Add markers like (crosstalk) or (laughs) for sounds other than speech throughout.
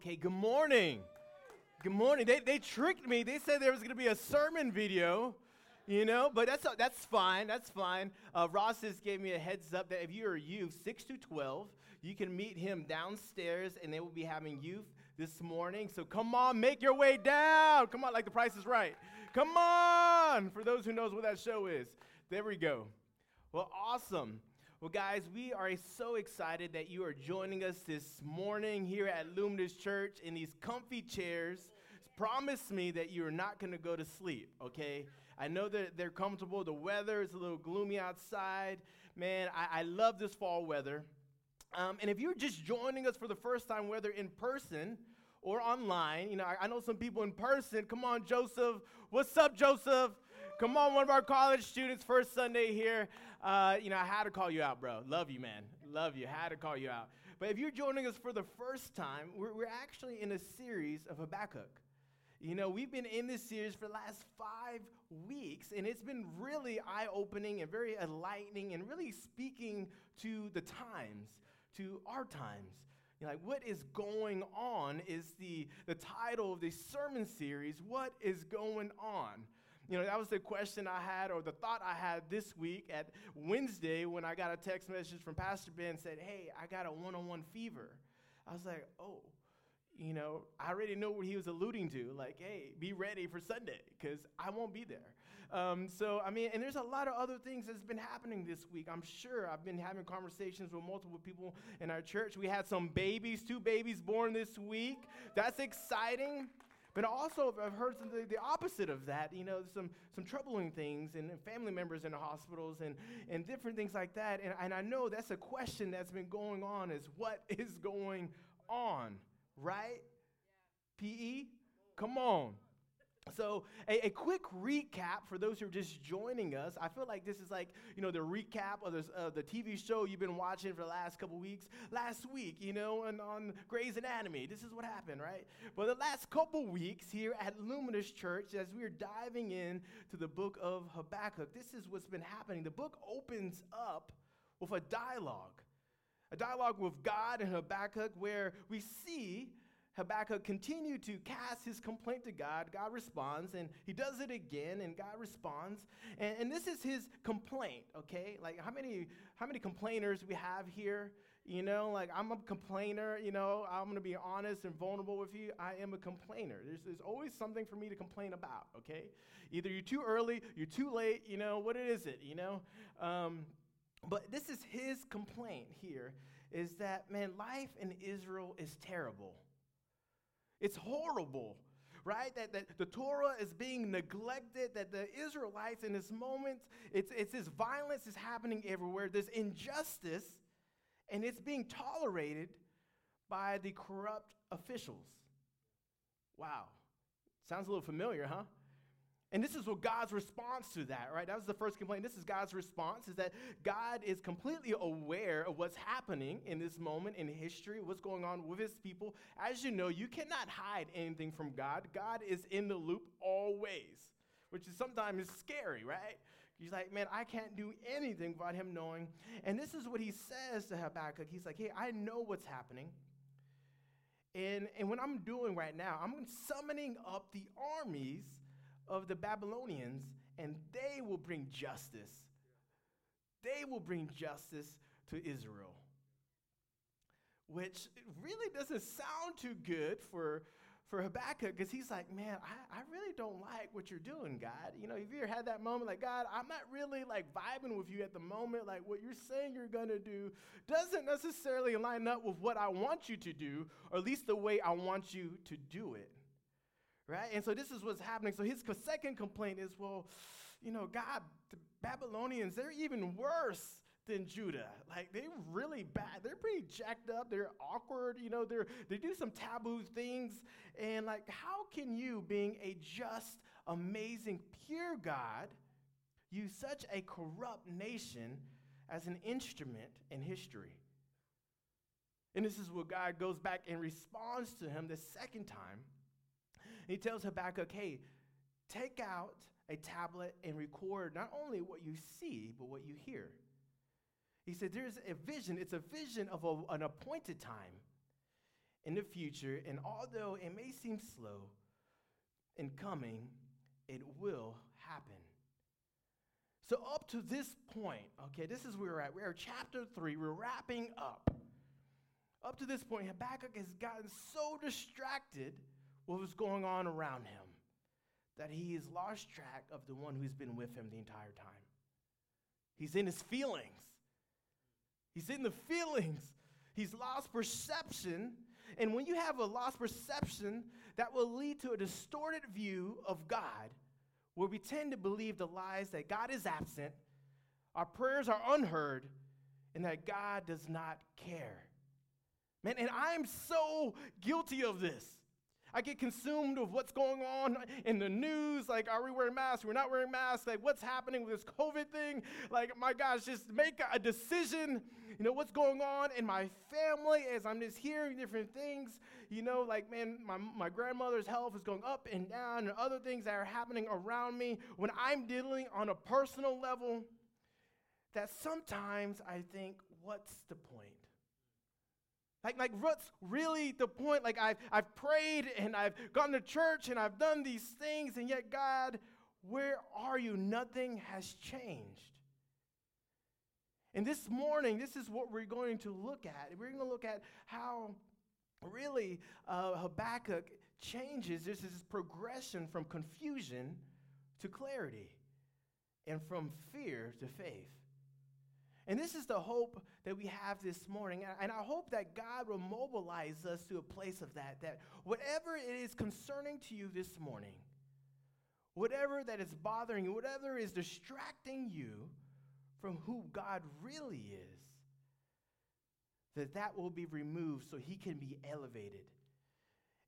Okay, good morning. Good morning. They, they tricked me. They said there was going to be a sermon video, you know, but that's, that's fine. That's fine. Uh, Ross just gave me a heads up that if you're a youth, 6 to 12, you can meet him downstairs and they will be having youth this morning. So come on, make your way down. Come on, like the price is right. Come on, for those who knows what that show is. There we go. Well, awesome. Well, guys, we are so excited that you are joining us this morning here at Luminous Church in these comfy chairs. Promise me that you're not going to go to sleep, okay? I know that they're comfortable. The weather is a little gloomy outside. Man, I, I love this fall weather. Um, and if you're just joining us for the first time, whether in person or online, you know, I, I know some people in person. Come on, Joseph. What's up, Joseph? Come on, one of our college students, first Sunday here. Uh, you know, I had to call you out, bro. Love you, man. Love you. Had to call you out. But if you're joining us for the first time, we're, we're actually in a series of Habakkuk. You know, we've been in this series for the last five weeks, and it's been really eye opening and very enlightening and really speaking to the times, to our times. You know, like, what is going on is the, the title of this sermon series, What is Going On? You know, that was the question I had or the thought I had this week at Wednesday when I got a text message from Pastor Ben said, Hey, I got a one on one fever. I was like, Oh, you know, I already know what he was alluding to. Like, hey, be ready for Sunday because I won't be there. Um, so, I mean, and there's a lot of other things that's been happening this week. I'm sure I've been having conversations with multiple people in our church. We had some babies, two babies born this week. That's exciting. But also, I've heard the, the opposite of that, you know, some, some troubling things and family members in the hospitals and, and different things like that. And, and I know that's a question that's been going on is what (laughs) is going on, right? Yeah. PE? Come on. So, a, a, quick recap for those who are just joining us. I feel like this is like, you know, the recap of uh, the TV show you've been watching for the last couple weeks. Last week, you know, and on Grey's Anatomy, this is what happened, right? But the last couple weeks here at Luminous Church, as we are diving in to the book of Habakkuk, this is what's been happening. The book opens up with a dialogue, a dialogue with God and Habakkuk, where we see Habakkuk continued to cast his complaint to God. God responds, and he does it again, and God responds. And, and, this is his complaint, okay? Like, how many, how many complainers we have here? You know, like, I'm a complainer, you know, I'm gonna be honest and vulnerable with you. I am a complainer. There's, there's always something for me to complain about, okay? Either you're too early, you're too late, you know, what is it, you know? Um, but this is his complaint here is that, man, life in Israel is terrible. It's horrible, right? That, that the Torah is being neglected, that the Israelites in this moment, it's, it's this violence is happening everywhere. There's injustice, and it's being tolerated by the corrupt officials. Wow. Sounds a little familiar, huh? And this is what God's response to that, right? That was the first complaint. This is God's response is that God is completely aware of what's happening in this moment in history, what's going on with his people. As you know, you cannot hide anything from God. God is in the loop always, which is sometimes scary, right? He's like, man, I can't do anything without him knowing. And this is what he says to Habakkuk. He's like, hey, I know what's happening. And, and what I'm doing right now, I'm summoning up the armies of the Babylonians, and they will bring justice. They will bring justice to Israel. Which really doesn't sound too good for, for Habakkuk because he's like, man, I, I really don't like what you're doing, God. You know, have you ever had that moment like, God, I'm not really like vibing with you at the moment. Like, what you're saying you're going to do doesn't necessarily line up with what I want you to do, or at least the way I want you to do it right? And so this is what's happening. So his second complaint is, well, you know, God, the Babylonians, they're even worse than Judah. Like they're really bad. They're pretty jacked up. They're awkward. You know, they're they do some taboo things. And like, how can you, being a just, amazing, pure God, use such a corrupt nation as an instrument in history? And this is what God goes back and responds to him the second time he tells Habakkuk, hey, take out a tablet and record not only what you see, but what you hear. He said, There's a vision. It's a vision of a, an appointed time. in the future, and although it may seem slow in coming, it will happen. So, up to this point, okay, this is where we're at. We're at chapter three, we're wrapping up. Up to this point, Habakkuk has gotten so distracted with what's going on around him that he has lost track of the one who's been with him the entire time. He's in his feelings. He's in the feelings. He's lost perception. And when you have a lost perception, that will lead to a distorted view of God, where we tend to believe the lies that God is absent, our prayers are unheard, and that God does not care. Man, and I'm so guilty of this. I get consumed with what's going on in the news. Like, are we wearing masks? We're not wearing masks. Like, what's happening with this COVID thing? Like, my gosh, just make a decision. You know, what's going on in my family as I'm just hearing different things. You know, like, man, my, my grandmother's health is going up and down, and other things that are happening around me. When I'm dealing on a personal level, that sometimes I think, what's the point? Like, like what's really the point? Like I've, I've prayed and I've gone to church and I've done these things, and yet, God, where are you? Nothing has changed. And this morning, this is what we're going to look at. We're going to look at how really uh, Habakkuk changes. This progression from confusion to clarity and from fear to faith. And this is the hope that we have this morning. And I hope that God will mobilize us to a place of that, that whatever it is concerning to you this morning, whatever that is bothering you, whatever is distracting you from who God really is, that that will be removed so he can be elevated.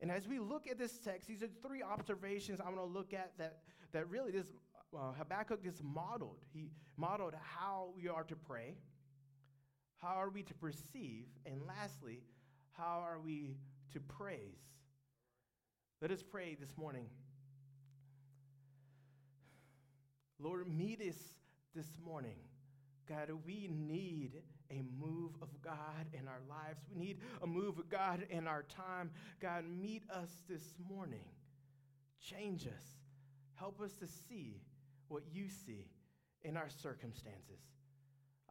And as we look at this text, these are three observations I want to look at that, that really this uh, Habakkuk is modeled. He modeled how we are to pray, how are we to perceive, and lastly, how are we to praise. Let us pray this morning. Lord, meet us this morning. God, we need a move of God in our lives. We need a move of God in our time. God, meet us this morning. Change us. Help us to see what you see in our circumstances.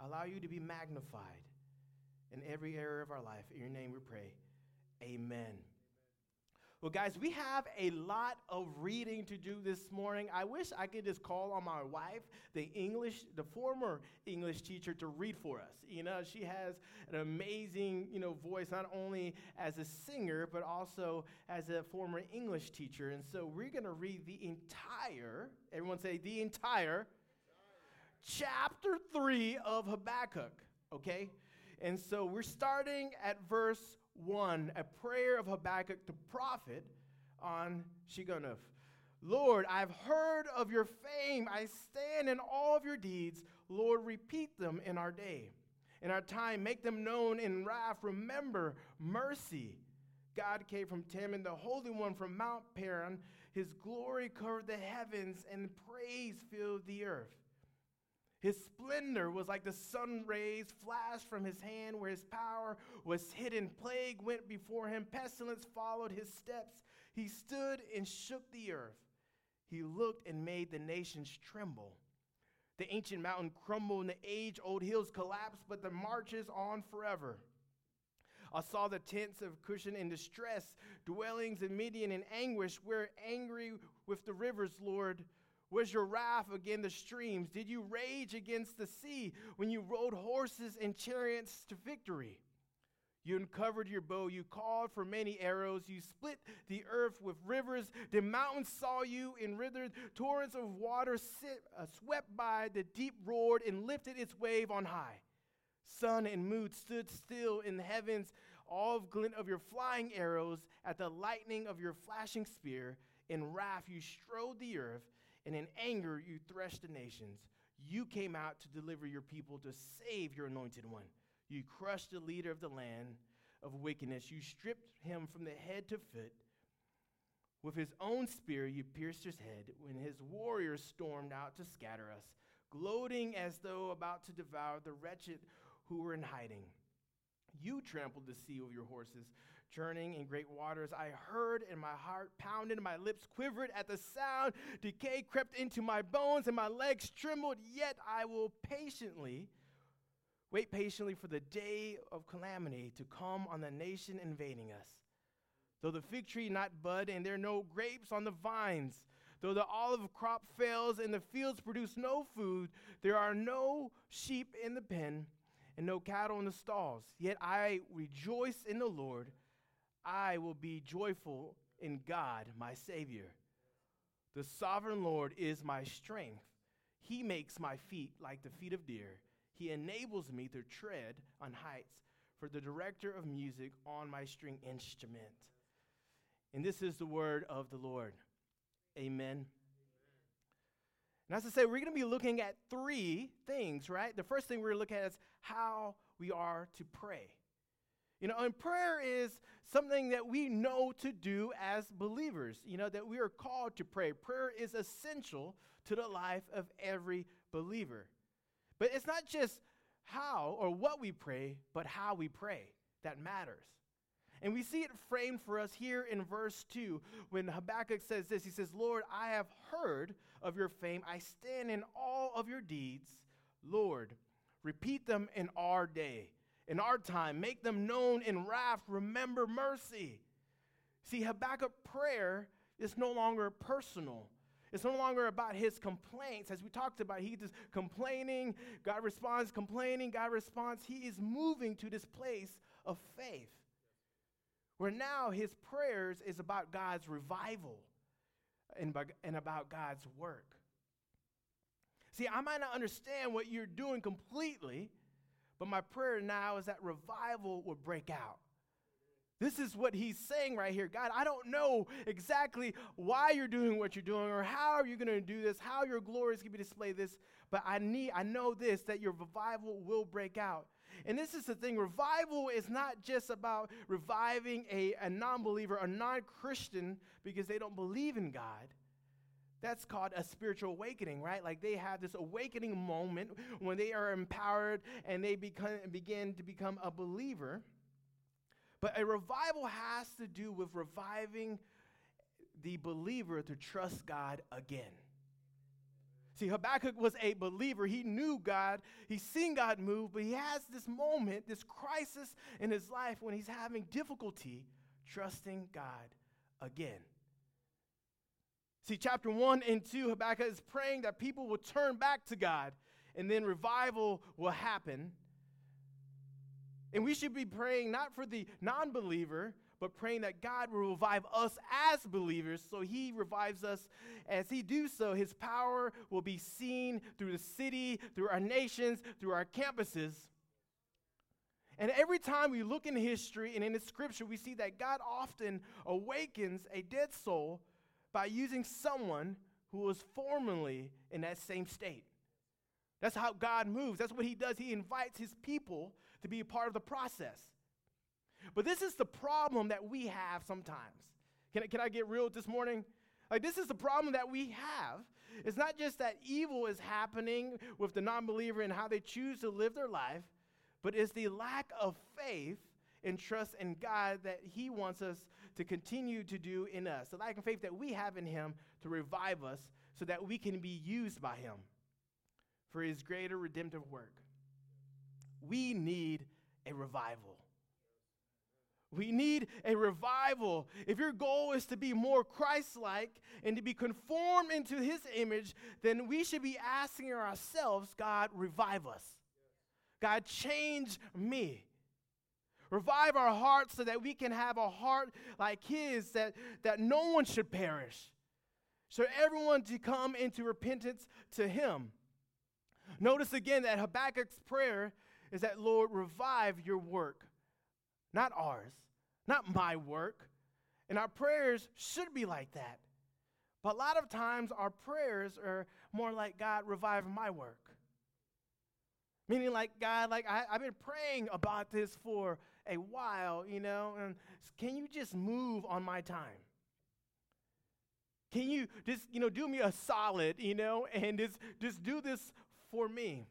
Allow you to be magnified in every area of our life. In your name we pray. Amen. Well, guys, we have a lot of reading to do this morning. I wish I could just call on my wife, the English, the former English teacher, to read for us. You know, she has an amazing, you know, voice, not only as a singer, but also as a former English teacher. And so we're going to read the entire, everyone say, the entire chapter three of Habakkuk, okay? And so we're starting at verse 1, a prayer of Habakkuk the prophet on Shigionoth. Lord, I've heard of your fame. I stand in all of your deeds. Lord, repeat them in our day. In our time, make them known in wrath. Remember mercy. God came from Teman, the Holy One from Mount Paran. His glory covered the heavens, and praise filled the earth. His splendor was like the sun rays flashed from his hand, where his power was hidden. Plague went before him, pestilence followed his steps. He stood and shook the earth. He looked and made the nations tremble. The ancient mountain crumbled and the age old hills collapsed, but the marches on forever. I saw the tents of Cushan in distress, dwellings of Midian in anguish. We're angry with the rivers, Lord. Was your wrath against the streams? Did you rage against the sea when you rode horses and chariots to victory? You uncovered your bow, you called for many arrows, you split the earth with rivers. The mountains saw you and withered. Torrents of water sit, uh, swept by, the deep roared and lifted its wave on high. Sun and moon stood still in the heavens, all glint of your flying arrows, at the lightning of your flashing spear. In wrath you strode the earth and in anger you threshed the nations. You came out to deliver your people, to save your anointed one. You crushed the leader of the land of wickedness. You stripped him from the head to foot. With his own spear, you pierced his head when his warriors stormed out to scatter us, gloating as though about to devour the wretched who were in hiding. You trampled the sea with your horses, churning in great waters. I heard, and my heart pounded, and my lips quivered at the sound. Decay crept into my bones, and my legs trembled. Yet I will patiently wait patiently for the day of calamity to come on the nation invading us. Though the fig tree not bud, and there are no grapes on the vines, though the olive crop fails, and the fields produce no food, there are no sheep in the pen, and no cattle in the stalls. Yet I rejoice in the Lord. I will be joyful in God, my Savior. The sovereign Lord is my strength. He makes my feet like the feet of deer. He enables me to tread on heights for the director of music on my string instrument. And this is the word of the Lord. Amen. And as I say, we're going to be looking at three things, right? The first thing we're going to look at is how we are to pray. You know, and prayer is something that we know to do as believers, you know, that we are called to pray. Prayer is essential to the life of every believer. But it's not just how or what we pray, but how we pray that matters. And we see it framed for us here in verse 2 when Habakkuk says this He says, Lord, I have heard of your fame. I stand in all of your deeds. Lord, repeat them in our day, in our time. Make them known in wrath. Remember mercy. See, Habakkuk prayer is no longer personal. It's no longer about his complaints. As we talked about, he's just complaining. God responds, complaining. God responds. He is moving to this place of faith where now his prayers is about God's revival and, and about God's work. See, I might not understand what you're doing completely, but my prayer now is that revival would break out. This is what he's saying right here. God, I don't know exactly why you're doing what you're doing or how you're going to do this, how your glory is going to be displayed this, but I need I know this that your revival will break out. And this is the thing revival is not just about reviving a, a non believer, a non Christian, because they don't believe in God. That's called a spiritual awakening, right? Like they have this awakening moment when they are empowered and they become, begin to become a believer. But a revival has to do with reviving the believer to trust God again. See, Habakkuk was a believer. He knew God, he's seen God move, but he has this moment, this crisis in his life when he's having difficulty trusting God again. See, chapter 1 and 2, Habakkuk is praying that people will turn back to God and then revival will happen. And we should be praying not for the non believer, but praying that God will revive us as believers so he revives us. As he do so, his power will be seen through the city, through our nations, through our campuses. And every time we look in history and in the scripture, we see that God often awakens a dead soul by using someone who was formerly in that same state. That's how God moves. That's what he does. He invites his people to be a part of the process. But this is the problem that we have sometimes. Can I, can I get real this morning? Like, this is the problem that we have. It's not just that evil is happening with the non believer and how they choose to live their life, but it's the lack of faith and trust in God that He wants us to continue to do in us. The lack of faith that we have in Him to revive us so that we can be used by Him for His greater redemptive work. We need a revival. We need a revival. If your goal is to be more Christ like and to be conformed into his image, then we should be asking ourselves, God, revive us. God, change me. Revive our hearts so that we can have a heart like his, that, that no one should perish. So everyone to come into repentance to him. Notice again that Habakkuk's prayer is that, Lord, revive your work not ours, not my work. And our prayers should be like that. But a lot of times our prayers are more like, God, revive my work. Meaning, like, God, like, I, have been praying about this for a while, you know, and can you just move on my time? Can you just, you know, do me a solid, you know, and just, just do this for me?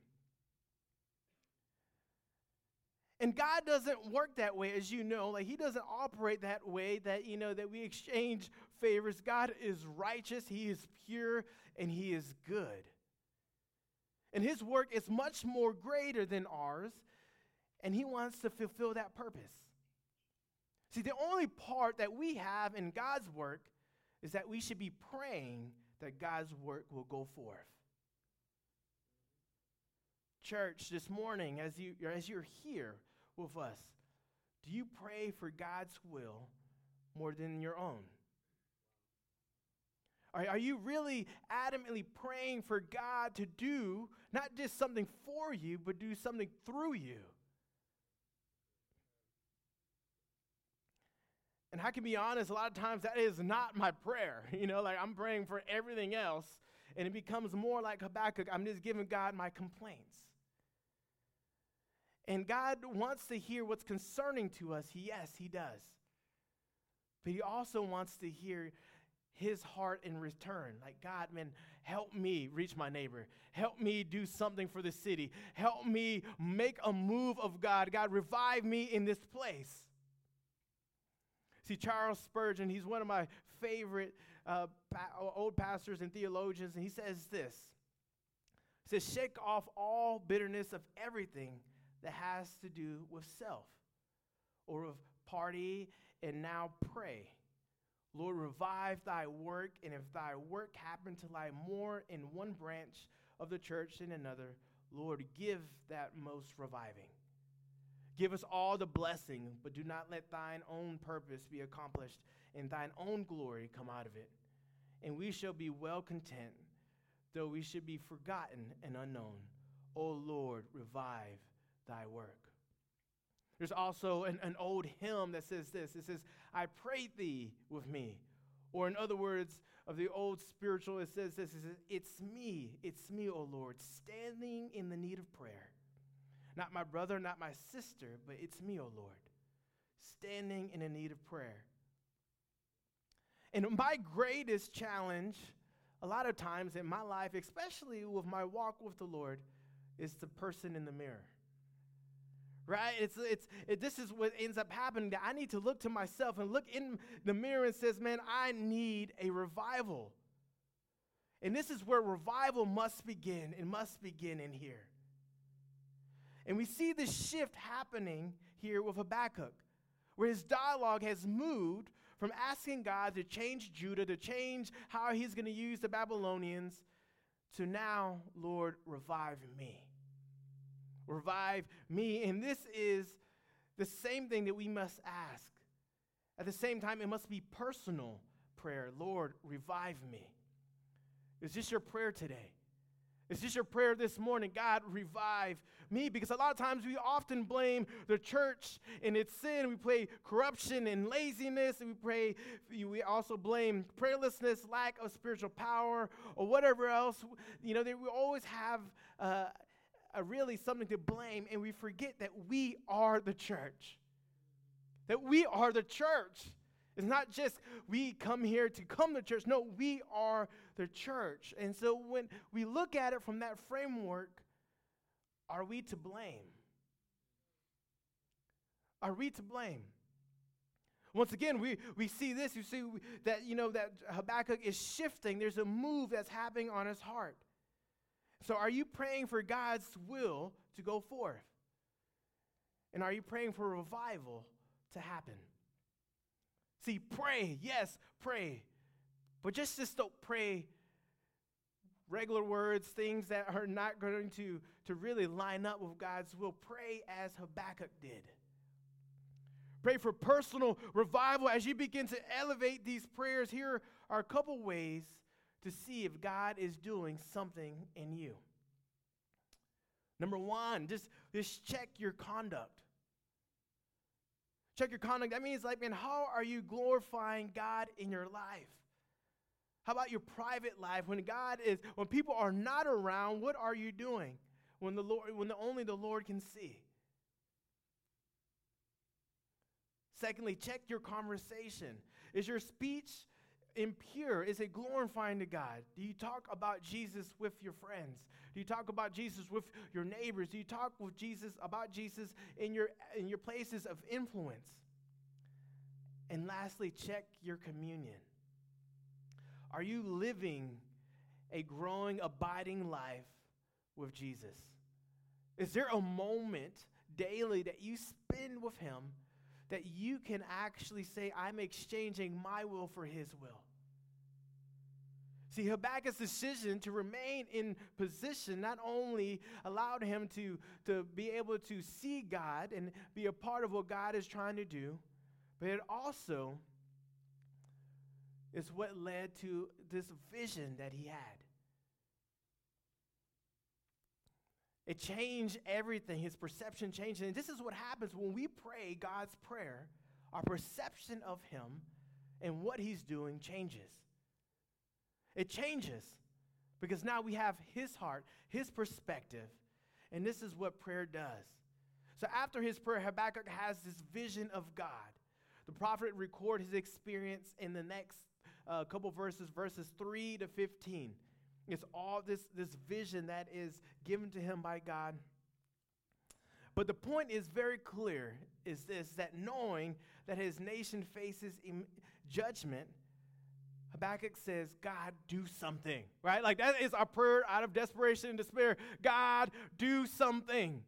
And God doesn't work that way, as you know. Like, He doesn't operate that way that, you know, that we exchange favors. God is righteous, He is pure, and He is good. And His work is much more greater than ours, and He wants to fulfill that purpose. See, the only part that we have in God's work is that we should be praying that God's work will go forth. Church, this morning, as, you, as you're here with us, do you pray for God's will more than your own? Are, are you really adamantly praying for God to do not just something for you, but do something through you? And I can be honest, a lot of times that is not my prayer. (laughs) You know, like I'm praying for everything else, and it becomes more like Habakkuk. I'm just giving God my complaints. And God wants to hear what's concerning to us. Yes, He does. But He also wants to hear His heart in return. Like, God, man, help me reach my neighbor. Help me do something for the city. Help me make a move of God. God, revive me in this place. See, Charles Spurgeon, he's one of my favorite uh, pa- old pastors and theologians, and he says this. He says, Shake off all bitterness of everything that has to do with self or of party, and now pray. Lord, revive thy work, and if thy work happen to lie more in one branch of the church than another, Lord, give that most reviving. Give us all the blessing, but do not let thine own purpose be accomplished and thine own glory come out of it. And we shall be well content, though we should be forgotten and unknown. O Lord, revive thy work. There's also an, an old hymn that says this it says, I pray thee with me. Or in other words, of the old spiritual, it says this it says, It's me, it's me, O Lord, standing in the need of prayer. Not my brother, not my sister, but it's me, O Lord, standing in a need of prayer. And my greatest challenge, a lot of times in my life, especially with my walk with the Lord, is the person in the mirror. Right? It's, it's, it, this is what ends up happening that I need to look to myself and look in the mirror and says, man, I need a revival. And this is where revival must begin. It must begin in here. And we see this shift happening here with Habakkuk, where his dialogue has moved from asking God to change Judah, to change how he's going to use the Babylonians, to now, Lord, revive me. Revive me. And this is the same thing that we must ask. At the same time, it must be personal prayer. Lord, revive me. Is this your prayer today? Is this your prayer this morning? God, revive me. Because a lot of times we often blame the church and its sin. We play corruption and laziness. And we pray, we also blame prayerlessness, lack of spiritual power, or whatever else. You know, we always have uh, a really something to blame, and we forget that we are the church. That we are the church. It's not just we come here to come to church. No, we are the church. And so when we look at it from that framework, are we to blame? Are we to blame? Once again, we, we see this. You see that, you know, that Habakkuk is shifting. There's a move that's happening on his heart. So are you praying for God's will to go forth? And are you praying for revival to happen? See, pray, yes, pray. But just, just don't pray regular words, things that are not going to, to really line up with God's will. Pray as Habakkuk did. Pray for personal revival as you begin to elevate these prayers. Here are a couple ways to see if God is doing something in you. Number one, just, just check your conduct. Check your conduct. That means, like, man, how are you glorifying God in your life? How about your private life? When God is, when people are not around, what are you doing? When the Lord, when the, only the Lord can see. Secondly, check your conversation. Is your speech impure? Is it glorifying to God? Do you talk about Jesus with your friends? Do you talk about Jesus with your neighbors? Do you talk with Jesus about Jesus in your in your places of influence? And lastly, check your communion. Are you living a growing, abiding life with Jesus? Is there a moment daily that you spend with Him that you can actually say, I'm exchanging my will for His will? See, Habakkuk's decision to remain in position not only allowed him to, to be able to see God and be a part of what God is trying to do, but it also is what led to this vision that he had. It changed everything. His perception changed. And this is what happens when we pray God's prayer. Our perception of Him and what He's doing changes. It changes because now we have His heart, His perspective. And this is what prayer does. So after his prayer, Habakkuk has this vision of God. The prophet records his experience in the next uh, couple verses, verses 3 to 15. It's all this, this vision that is given to him by God. But the point is very clear is this that knowing that his nation faces judgment, Habakkuk says, God, do something, right? Like that is our prayer out of desperation and despair. God, do something.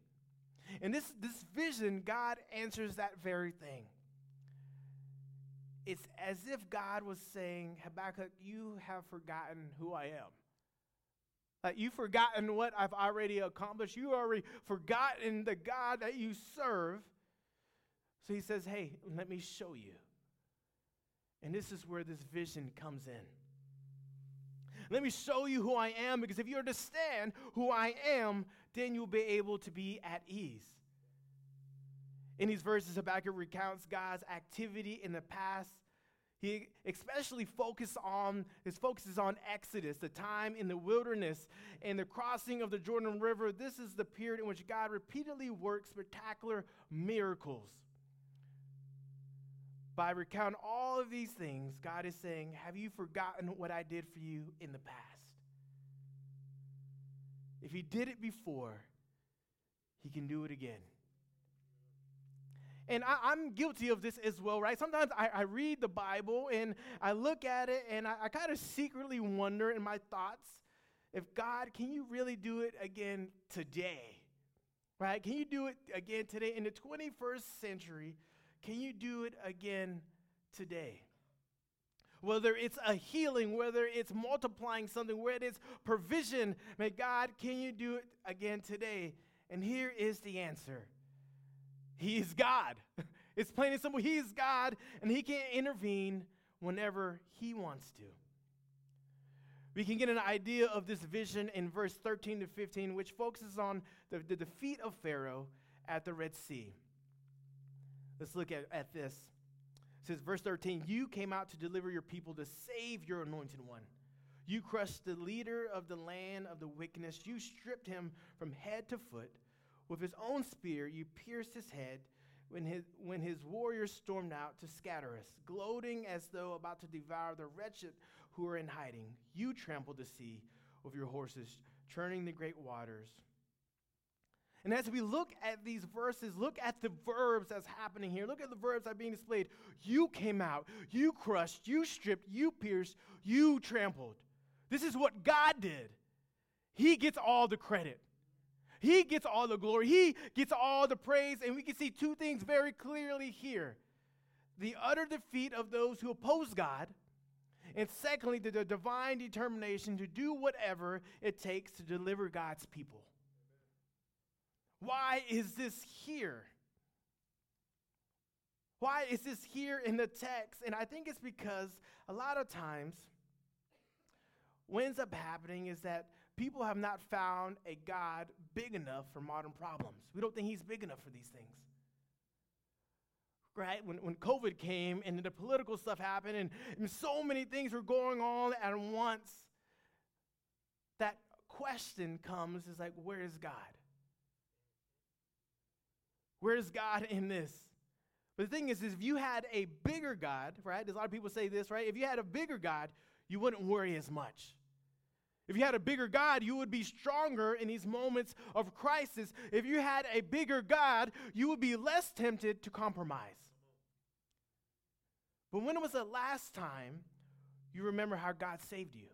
And this, this vision, God answers that very thing. It's as if God was saying, Habakkuk, you have forgotten who I am. Like you've forgotten what I've already accomplished. You already forgotten the God that you serve. So he says, Hey, let me show you. And this is where this vision comes in. Let me show you who I am, because if you understand who I am, then you'll be able to be at ease. In these verses, Habakkuk recounts God's activity in the past he especially focus on, his focus is on Exodus, the time in the wilderness and the crossing of the Jordan River. This is the period in which God repeatedly works spectacular miracles. By recounting all of these things, God is saying, Have you forgotten what I did for you in the past? If He did it before, He can do it again. And I, am guilty of this as well, right? Sometimes I, I, read the Bible and I look at it and I, I kind of secretly wonder in my thoughts if God, can you really do it again today? Right? Can you do it again today? In the 21st century, can you do it again today? Whether it's a healing, whether it's multiplying something, whether it's provision, may God, can you do it again today? And here is the answer he is God. (laughs) It's plain and simple. He is God, and He can intervene whenever He wants to. We can get an idea of this vision in verse 13 to 15, which focuses on the, the defeat of Pharaoh at the Red Sea. Let's look at, at this. It says, verse 13, You came out to deliver your people to save your anointed one. You crushed the leader of the land of the wickedness. You stripped him from head to foot. With his own spear, you pierced his head when his, when his warriors stormed out to scatter us, gloating as though about to devour the wretched who are in hiding. You trampled the sea with your horses, churning the great waters. And as we look at these verses, look at the verbs that's happening here. Look at the verbs that are being displayed. You came out, you crushed, you stripped, you pierced, you trampled. This is what God did. He gets all the credit. He gets all the glory, He gets all the praise. And we can see two things very clearly here the utter defeat of those who oppose God. And secondly, the, divine determination to do whatever it takes to deliver God's people. Why is this here? Why is this here in the text? And I think it's because a lot of times what ends up happening is that people have not found a God big enough for modern problems. We don't think He's big enough for these things. Right? When, when COVID came and the political stuff happened and, and so many things were going on at once, that question comes is like, where is God? Where is God in this? But the thing is, is if you had a bigger God, right? There's a lot of people say this, right? If you had a bigger God, you wouldn't worry as much. If you had a bigger God, you would be stronger in these moments of crisis. If you had a bigger God, you would be less tempted to compromise. But when was the last time you remember how God saved you?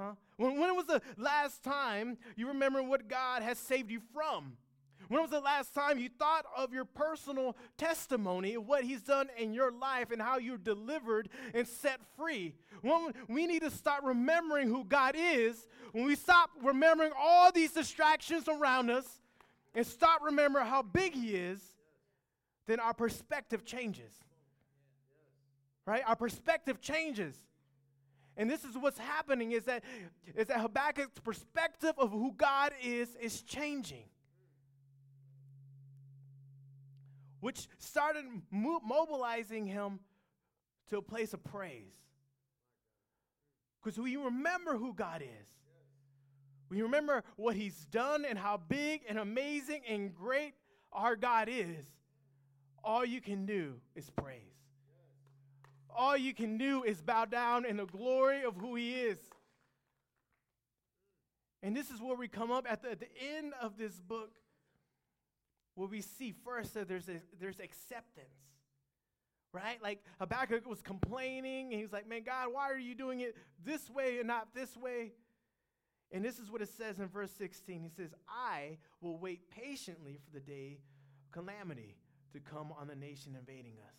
Huh? When, when was the last time you remember what God has saved you from? When was the last time you thought of your personal testimony of what He's done in your life and how you're delivered and set free? When we need to start remembering who God is, when we stop remembering all these distractions around us and stop remembering how big He is, then our perspective changes. Right? Our perspective changes. And this is what's happening is that, is that Habakkuk's perspective of who God is is changing. Which started mo- mobilizing him to a place of praise. Because we remember who God is. We remember what He's done and how big and amazing and great our God is. All you can do is praise. All you can do is bow down in the glory of who He is. And this is where we come up at the, at the end of this book what we see first that there's, a, there's acceptance, right? Like Habakkuk was complaining, and he was like, Man, God, why are you doing it this way and not this way? And this is what it says in verse 16. He says, I will wait patiently for the day of calamity to come on the nation invading us.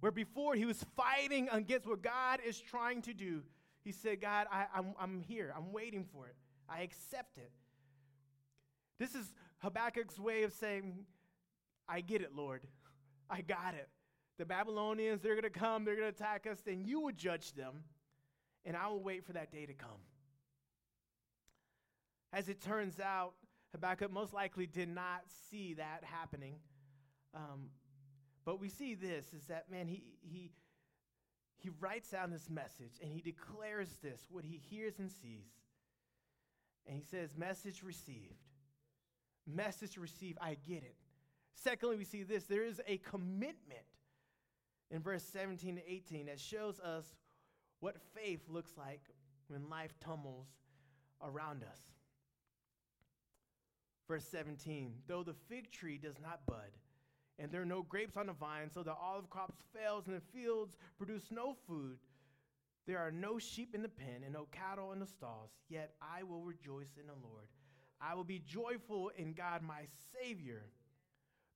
Where before he was fighting against what God is trying to do, he said, God, I, I'm, I'm here. I'm waiting for it. I accept it. This is Habakkuk's way of saying, I get it, Lord. I got it. The Babylonians, they're going to come, they're going to attack us, then you will judge them, and I will wait for that day to come. As it turns out, Habakkuk most likely did not see that happening. Um, but we see this is that, man, he, he, he writes down this message and he declares this, what he hears and sees. And he says, Message received message to receive. I get it. Secondly, we see this there is a commitment in verse 17 to 18 that shows us what faith looks like when life tumbles around us. Verse 17 Though the fig tree does not bud, and there are no grapes on the vine, so the olive crops fails, and the fields produce no food, there are no sheep in the pen and no cattle in the stalls, yet I will rejoice in the Lord. I will be joyful in God my Savior.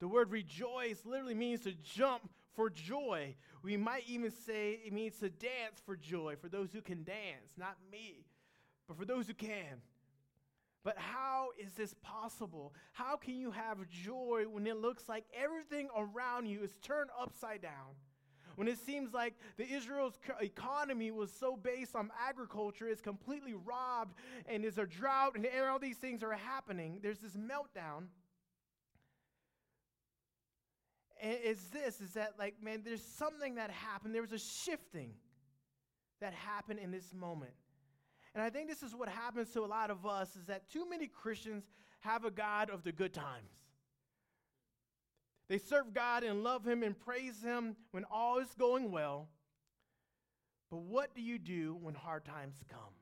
The word rejoice literally means to jump for joy. We might even say it means to dance for joy for those who can dance, not me, but for those who can. But how is this possible? How can you have joy when it looks like everything around you is turned upside down? When it seems like the Israel's economy was so based on agriculture, is completely robbed, and there's a drought, and all these things are happening. There's this meltdown. And it's this is that, like, man, there's something that happened. There was a shifting that happened in this moment. And I think this is what happens to a lot of us is that too many Christians have a God of the good times. They serve God and love Him and praise Him when all is going well. But what do you do when hard times come?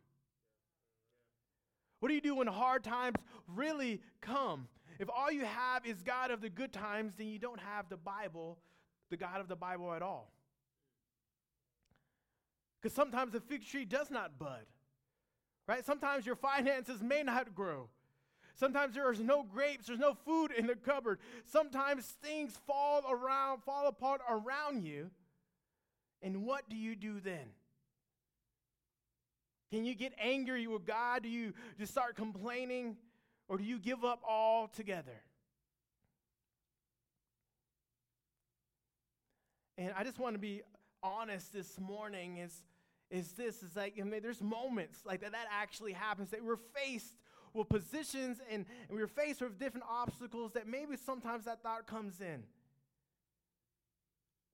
What do you do when hard times really come? If all you have is God of the good times, then you don't have the Bible, the God of the Bible at all. Because sometimes the fig tree does not bud, right? Sometimes your finances may not grow. Sometimes there's no grapes, there's no food in the cupboard. Sometimes things fall around, fall apart around you. And what do you do then? Can you get angry with God? Do you just start complaining? Or do you give up altogether? And I just want to be honest this morning is, is this is like I mean, there's moments like that that actually happens that we're faced with positions and, and we're faced with different obstacles that maybe sometimes that thought comes in.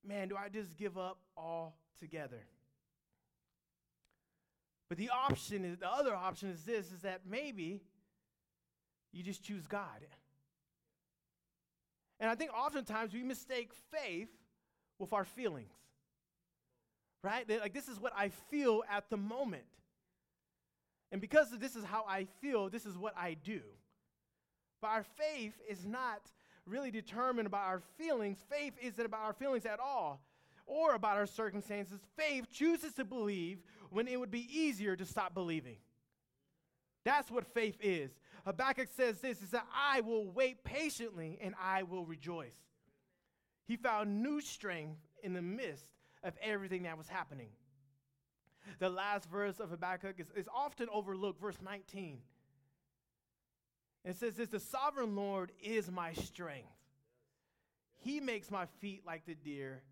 Man, do I just give up altogether? But the option is the other option is this is that maybe you just choose God. And I think oftentimes we mistake faith with our feelings. Right? Like, this is what I feel at the moment. And because this is how I feel, this is what I do. But our faith is not really determined by our feelings. Faith isn't about our feelings at all or about our circumstances. Faith chooses to believe when it would be easier to stop believing. That's what faith is. Habakkuk says this is that I will wait patiently and I will rejoice. He found new strength in the midst of everything that was happening. The last verse of Habakkuk is, is often overlooked, verse 19. It says this The sovereign Lord is my strength. He makes my feet like the deer,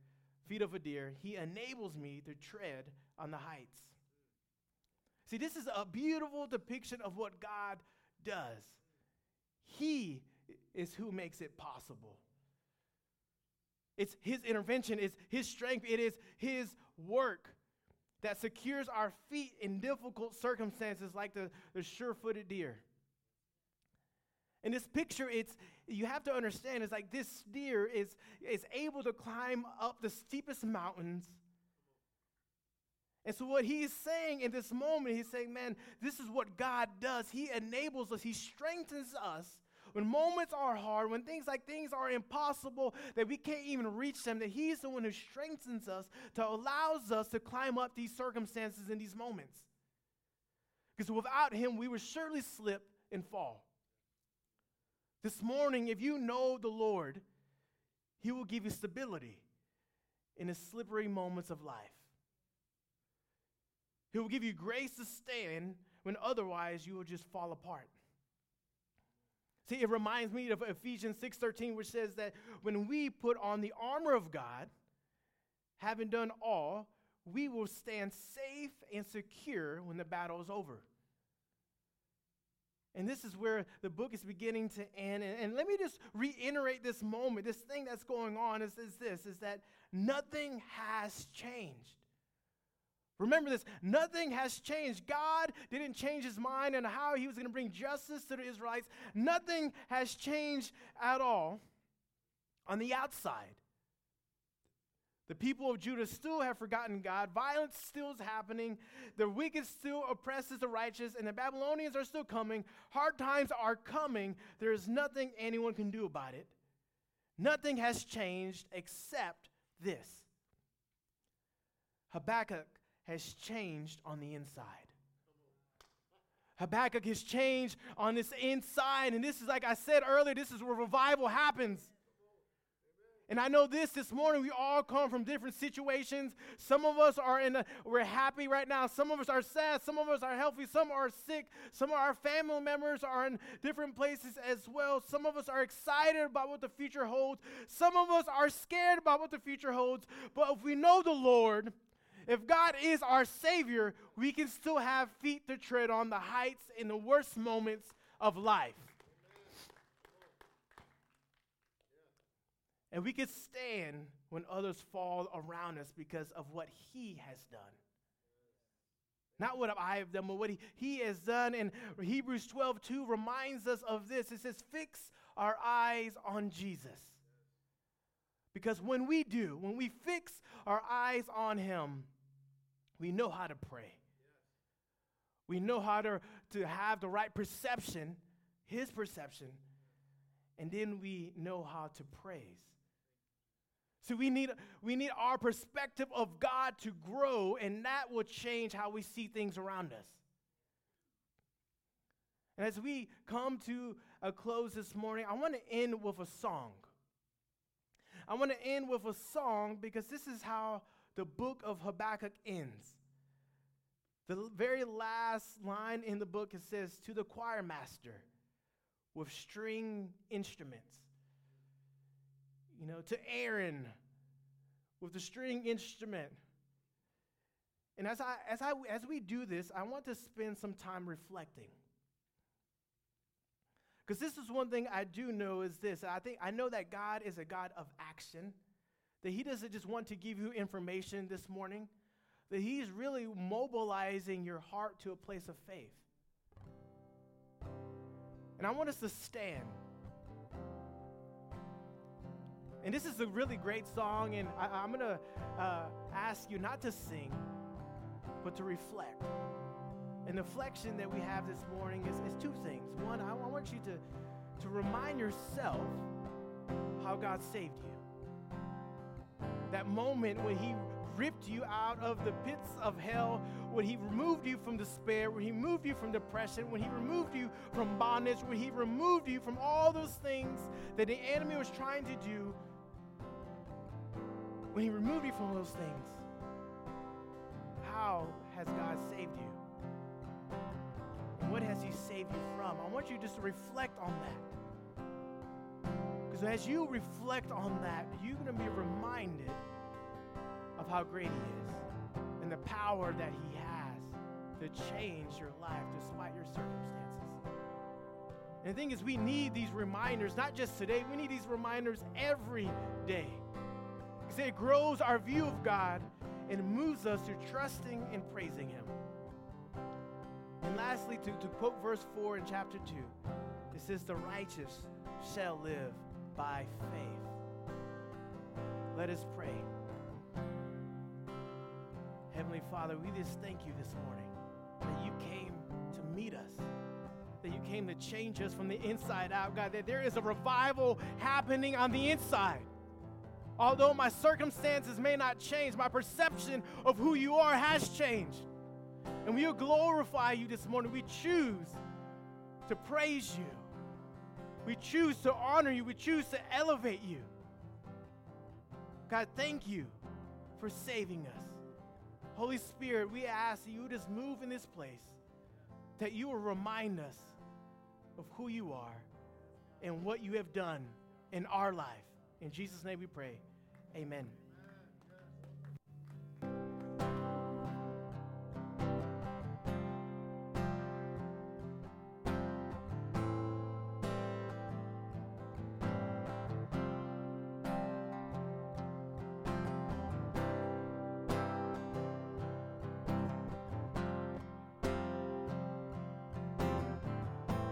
feet of a deer. He enables me to tread on the heights. See, this is a beautiful depiction of what God does. He is who makes it possible. It's His intervention, it's His strength, it is His work that secures our feet in difficult circumstances like the, the sure footed deer. In this picture, it's you have to understand it's like this deer is, is able to climb up the steepest mountains and so, what he's saying in this moment, he's saying, man, this is what God does. He enables us, He strengthens us. When moments are hard, when things like things are impossible, that we can't even reach them, that He's the one who strengthens us to allows us to climb up these circumstances in these moments. Because without Him, we would surely slip and fall. This morning, if you know the Lord, He will give you stability in the slippery moments of life. He will give you grace to stand when otherwise you will just fall apart. See, it reminds me of Ephesians 6:13 which says that when we put on the armor of God, having done all, we will stand safe and secure when the battle is over. And this is where the book is beginning to end. And, and let me just reiterate this moment. This thing that's going on is, is this is that nothing has changed. Remember this nothing has changed. God didn't change his mind and how he was going to bring justice to the Israelites. Nothing has changed at all on the outside. The people of Judah still have forgotten God. Violence still is happening. The wicked still oppresses the righteous, and the Babylonians are still coming. Hard times are coming. There is nothing anyone can do about it. Nothing has changed except this. Habakkuk has changed on the inside. Habakkuk has changed on this inside. And this is, like I said earlier, this is where revival happens. And I know this this morning, we all come from different situations. Some of us are in a, we're happy right now. Some of us are sad. Some of us are healthy. Some are sick. Some of our family members are in different places as well. Some of us are excited about what the future holds. Some of us are scared about what the future holds. But if we know the Lord, if God is our Savior, we can still have feet to tread on the heights in the worst moments of life. And we can stand when others fall around us because of what He has done. Not what I have done, but what He, he has done. And Hebrews 12 2 reminds us of this. It says, Fix our eyes on Jesus. Because when we do, when we fix our eyes on Him, we know how to pray. We know how to, to have the right perception, His perception, and then we know how to praise. So we need, we need our perspective of God to grow, and that will change how we see things around us. And as we come to a close this morning, I want to end with a song. I want to end with a song because this is how the book of Habakkuk ends. The very last line in the book it says, To the choir master with string instruments. You know, to Aaron with the string instrument. And as, I, as, I, as we do this, I want to spend some time reflecting. Because this is one thing I do know is this. I think I know that God is a God of action. That He doesn't just want to give you information this morning, that He's really mobilizing your heart to a place of faith. And I want us to stand. And this is a really great song, and I, am going to uh, ask you not to sing, but to reflect. And the reflection that we have this morning is, is two things. One, I, want you to, to remind yourself how God saved you. That moment when He ripped you out of the pits of hell, when He removed you from despair, when He removed you from depression, when He removed you from bondage, when He removed you from all those things that the enemy was trying to do when He removed you from those things, how has God saved you? What has He saved you from? I want you just to reflect on that. Because as you reflect on that, you're going to be reminded of how great He is and the power that He has to change your life despite your circumstances. And the thing is, we need these reminders, not just today, we need these reminders every day. Because it grows our view of God and moves us to trusting and praising Him. And lastly, to, to quote verse 4 in chapter 2, it says, The righteous shall live by faith. Let us pray. Heavenly Father, we just thank you this morning that you came to meet us, that you came to change us from the inside out, God, that there is a revival happening on the inside. Although my circumstances may not change, my perception of who you are has changed. And we will glorify you this morning. We choose to praise you. We choose to honor you. We choose to elevate you. God, thank you for saving us. Holy Spirit, we ask that you just move in this place, that you will remind us of who you are and what you have done in our life. In Jesus' name we pray. Amen.